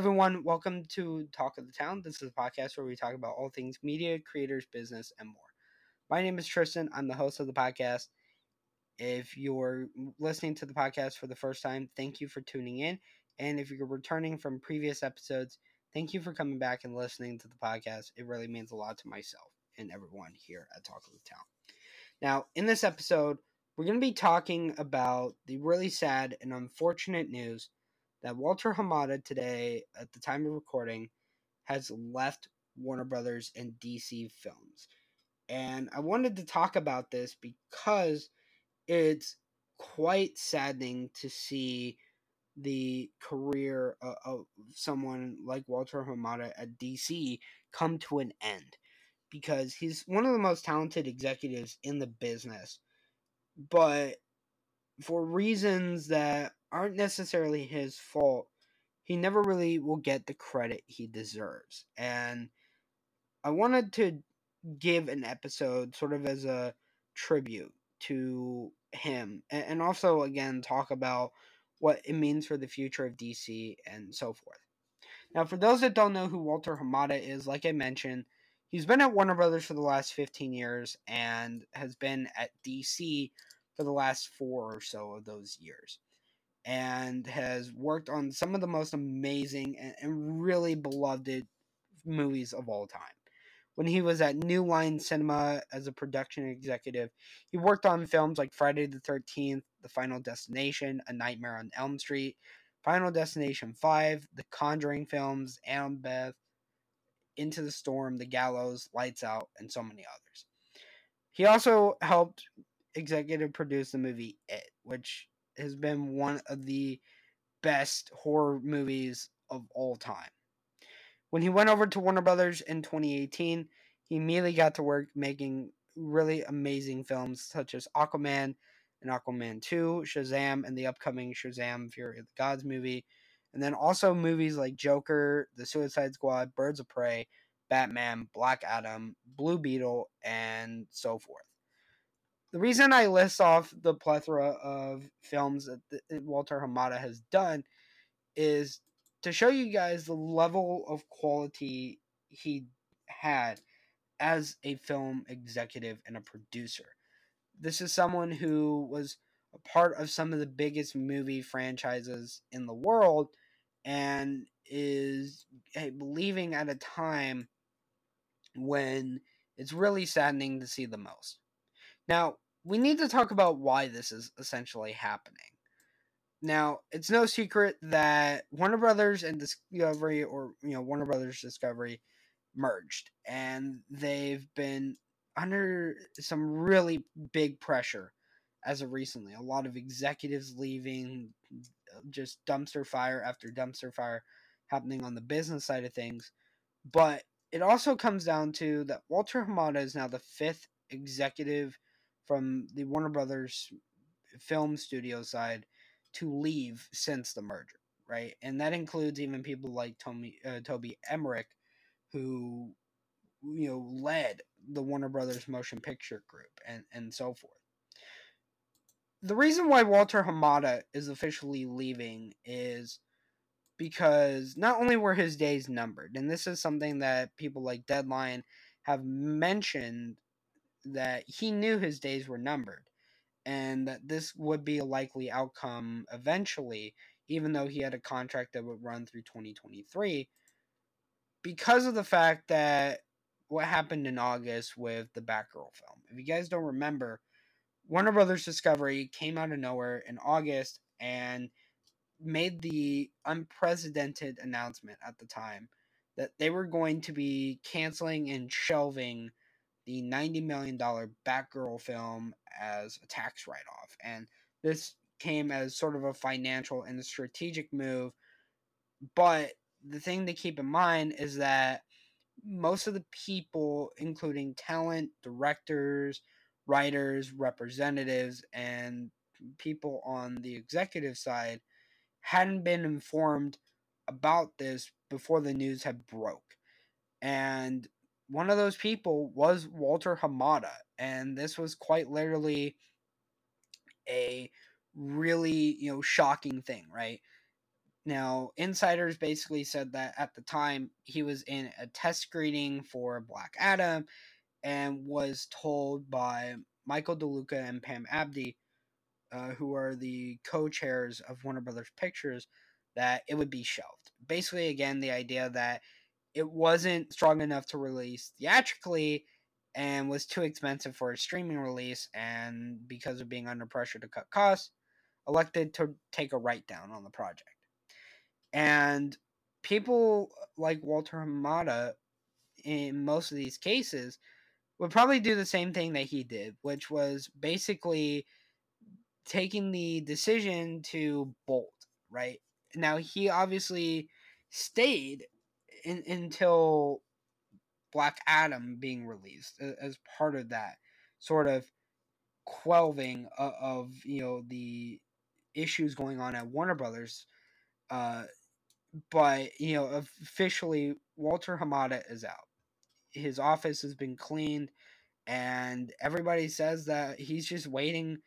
Everyone, welcome to Talk of the Town. This is a podcast where we talk about all things media, creators, business, and more. My name is Tristin. I'm the host of the podcast. If you're listening to the podcast for the first time, thank you for tuning in. And if you're returning from previous episodes, thank you for coming back and listening to the podcast. It really means a lot to myself and everyone here at Talk of the Town. Now, in this episode, we're going to be talking about the really sad and unfortunate news that Walter Hamada today, at the time of recording, has left Warner Brothers and DC Films. And I wanted to talk about this because it's quite saddening to see the career of someone like Walter Hamada at DC come to an end because he's one of the most talented executives in the business but for reasons that aren't necessarily his fault, he never really will get the credit he deserves. And I wanted to give an episode sort of as a tribute to him and also again talk about what it means for the future of DC and so forth. Now, for those that don't know who Walter Hamada is, like I mentioned, he's been at Warner Brothers for the last 15 years and has been at DC for the last four or so of those years and has worked on some of the most amazing and, and really beloved movies of all time. When he was at New Line Cinema as a production executive, he worked on films like Friday the 13th, The Final Destination, A Nightmare on Elm Street, Final Destination 5, The Conjuring films, Annabelle, Into the Storm, The Gallows, Lights Out, and so many others. He also helped executive produce the movie It, which has been one of the best horror movies of all time. When he went over to Warner Brothers in 2018, he immediately got to work making really amazing films such as Aquaman and Aquaman 2, Shazam, and the upcoming Shazam Fury of the Gods movie. And then also movies like Joker, The Suicide Squad, Birds of Prey, Batman, Black Adam, Blue Beetle, and so forth the reason I list off the plethora of films that Walter Hamada has done is to show you guys the level of quality he had as a film executive and a producer. This is someone who was a part of some of the biggest movie franchises in the world and is eh, leaving at a time when it's really saddening to see the most. Now, we need to talk about why this is essentially happening. Now, it's no secret that Warner Brothers and Discovery, or you know, Warner Brothers Discovery, merged, and they've been under some really big pressure as of recently. A lot of executives leaving, just dumpster fire after dumpster fire happening on the business side of things. But it also comes down to that Walter Hamada is now the fifth executive from the Warner Brothers film studio side to leave since the merger, right? And that includes even people like Tommy, uh, Toby Emmerich, who you know led the Warner Brothers Motion Picture Group and and so forth. The reason why Walter Hamada is officially leaving is because not only were his days numbered, and this is something that people like Deadline have mentioned that he knew his days were numbered and that this would be a likely outcome eventually, even though he had a contract that would run through 2023, because of the fact that what happened in August with the Batgirl film. If you guys don't remember, Warner Brothers Discovery came out of nowhere in August and made the unprecedented announcement at the time that they were going to be canceling and shelving the $90 million Batgirl film as a tax write off. And this came as sort of a financial and a strategic move. But the thing to keep in mind is that most of the people, including talent, directors, writers, representatives, and people on the executive side, hadn't been informed about this before the news had broke. And one of those people was Walter Hamada, and this was quite literally a really you know shocking thing, right? Now, insiders basically said that at the time he was in a test screening for Black Adam and was told by Michael DeLuca and Pam Abdy, uh, who are the co chairs of Warner Brothers Pictures, that it would be shelved. Basically, again, the idea that it wasn't strong enough to release theatrically and was too expensive for a streaming release, and because of being under pressure to cut costs, elected to take a write down on the project. And people uh, like Walter Hamada, in most of these cases, would probably do the same thing that he did, which was basically taking the decision to bolt, right? Now, he obviously stayed in, until Black Adam being released as part of that sort of quelling of, of you know the issues going on at Warner Brothers. Uh, but you know, officially, Walter Hamada is out. His office has been cleaned, and everybody says that he's just waiting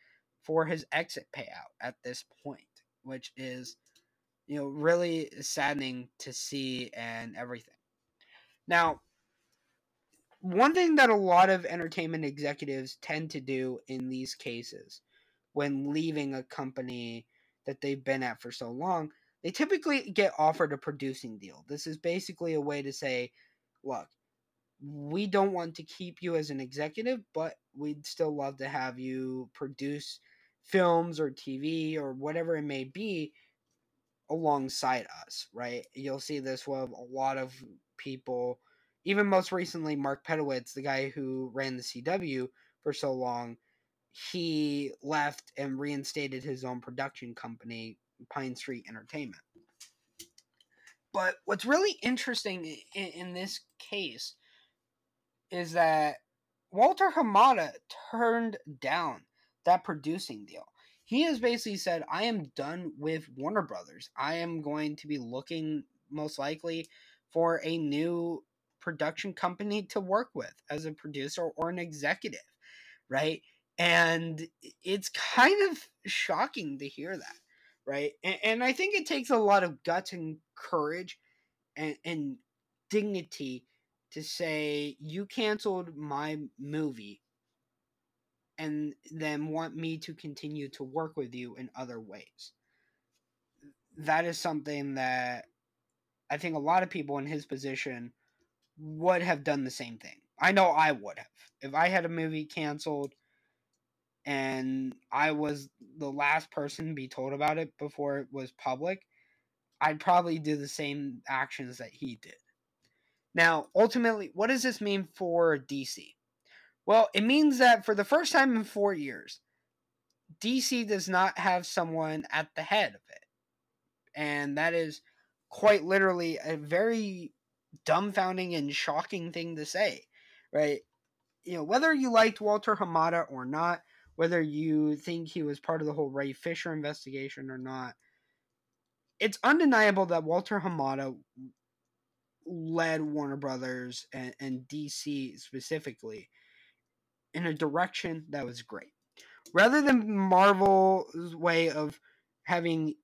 for his exit payout at this point, which is, you know, really saddening to see and everything. Now, one thing that a lot of entertainment executives tend to do in these cases when leaving a company that they've been at for so long they typically get offered a producing deal. This is basically a way to say, look, we don't want to keep you as an executive, but we'd still love to have you produce films or TV or whatever it may be alongside us, right? You'll see this with a lot of people, even most recently, Mark Pedowitz, the guy who ran the CW for so long, he left and reinstated his own production company Pine Street Entertainment. But what's really interesting in, in this case is that Walter Hamada turned down that producing deal. He has basically said, I am done with Warner Brothers. I am going to be looking most likely for a new production company to work with as a producer or an executive, right? And it's kind of shocking to hear that right? And, and I think it takes a lot of guts and courage and, and dignity to say you canceled my movie and then want me to continue to work with you in other ways. That is something that I think a lot of people in his position would have done the same thing. I know I would have. If I had a movie canceled and I was the last person to be told about it before it was public, I'd probably do the same actions that he did. Now, ultimately, what does this mean for DC? Well, it means that for the first time in four years, DC does not have someone at the head of it. And that is quite literally a very dumbfounding and shocking thing to say, right? You know, whether you liked Walter Hamada or not, whether you think he was part of the whole Ray Fisher investigation or not, it's undeniable that Walter Hamada led Warner Brothers and, and DC specifically in a direction that was great. Rather than Marvel's way of having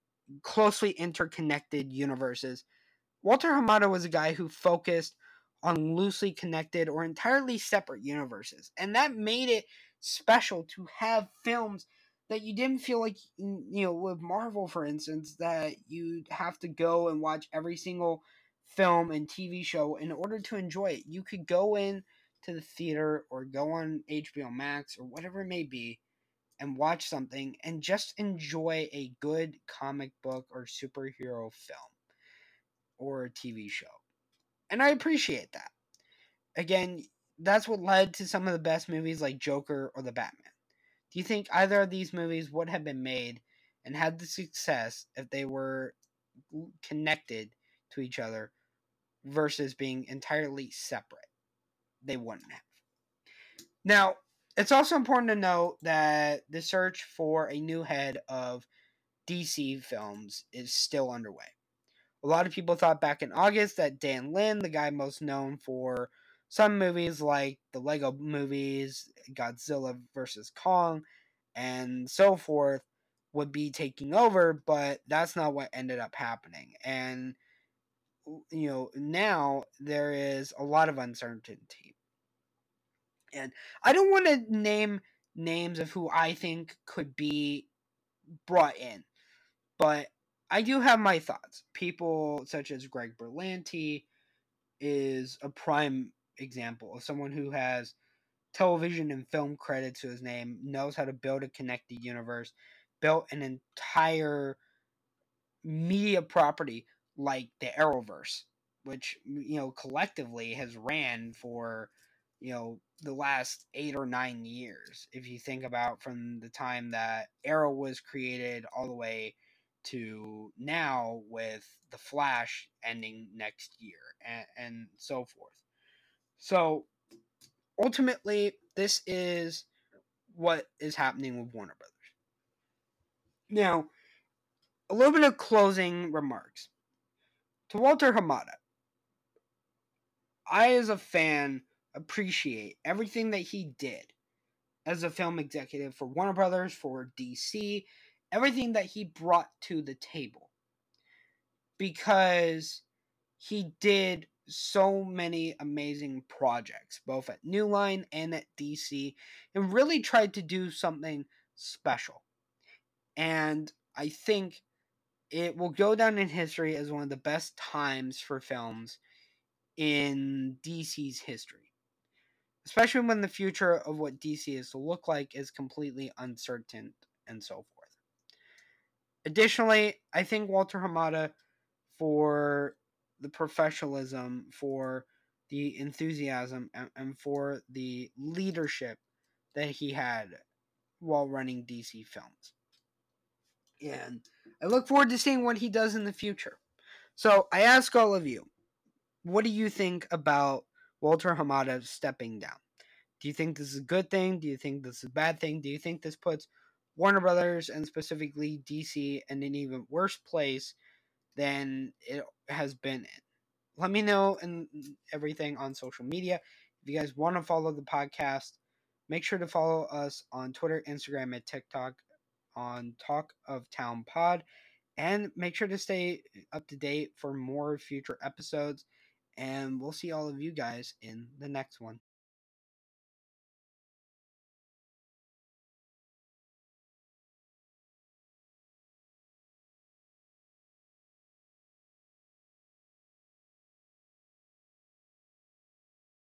closely interconnected universes, Walter Hamada was a guy who focused on loosely connected or entirely separate universes. And that made it special to have films that you didn't feel like you know with Marvel for instance that you'd have to go and watch every single film and TV show in order to enjoy it. You could go in to the theater or go on HBO Max or whatever it may be and watch something and just enjoy a good comic book or superhero film or a TV show. And I appreciate that. Again, that's what led to some of the best movies like Joker or The Batman. Do you think either of these movies would have been made and had the success if they were connected to each other versus being entirely separate? They wouldn't have. Now, it's also important to note that the search for a new head of DC films is still underway. A lot of people thought back in August that Dan Lin, the guy most known for some movies like the Lego movies, Godzilla vs. Kong, and so forth, would be taking over, but that's not what ended up happening. And you know, now there is a lot of uncertainty. And I don't want to name names of who I think could be brought in, but I do have my thoughts. People such as Greg Berlanti is a prime example of someone who has television and film credits to his name, knows how to build a connected universe, built an entire media property like the Arrowverse, which you know collectively has ran for you know the last eight or nine years. If you think about from the time that Arrow was created all the way to now with the Flash ending next year and, and so forth. So ultimately, this is what is happening with Warner Brothers. Now, a little bit of closing remarks. To Walter Hamada, I, as a fan, appreciate everything that he did as a film executive for Warner Brothers, for DC, everything that he brought to the table. Because he did so many amazing projects, both at New Line and at DC, and really tried to do something special. And I think it will go down in history as one of the best times for films in DC's history. Especially when the future of what DC is to look like is completely uncertain and so forth. Additionally, I think Walter Hamada for the professionalism, for the enthusiasm, and, and for the leadership that he had while running DC films. And I look forward to seeing what he does in the future. So I ask all of you, what do you think about Walter Hamada stepping down? Do you think this is a good thing? Do you think this is a bad thing? Do you think this puts Warner Brothers and specifically DC in an even worse place than it has been in? Let me know and everything on social media. If you guys want to follow the podcast, make sure to follow us on Twitter, Instagram, and TikTok on Talk of Town Pod. And make sure to stay up to date for more future episodes. And we'll see all of you guys in the next one.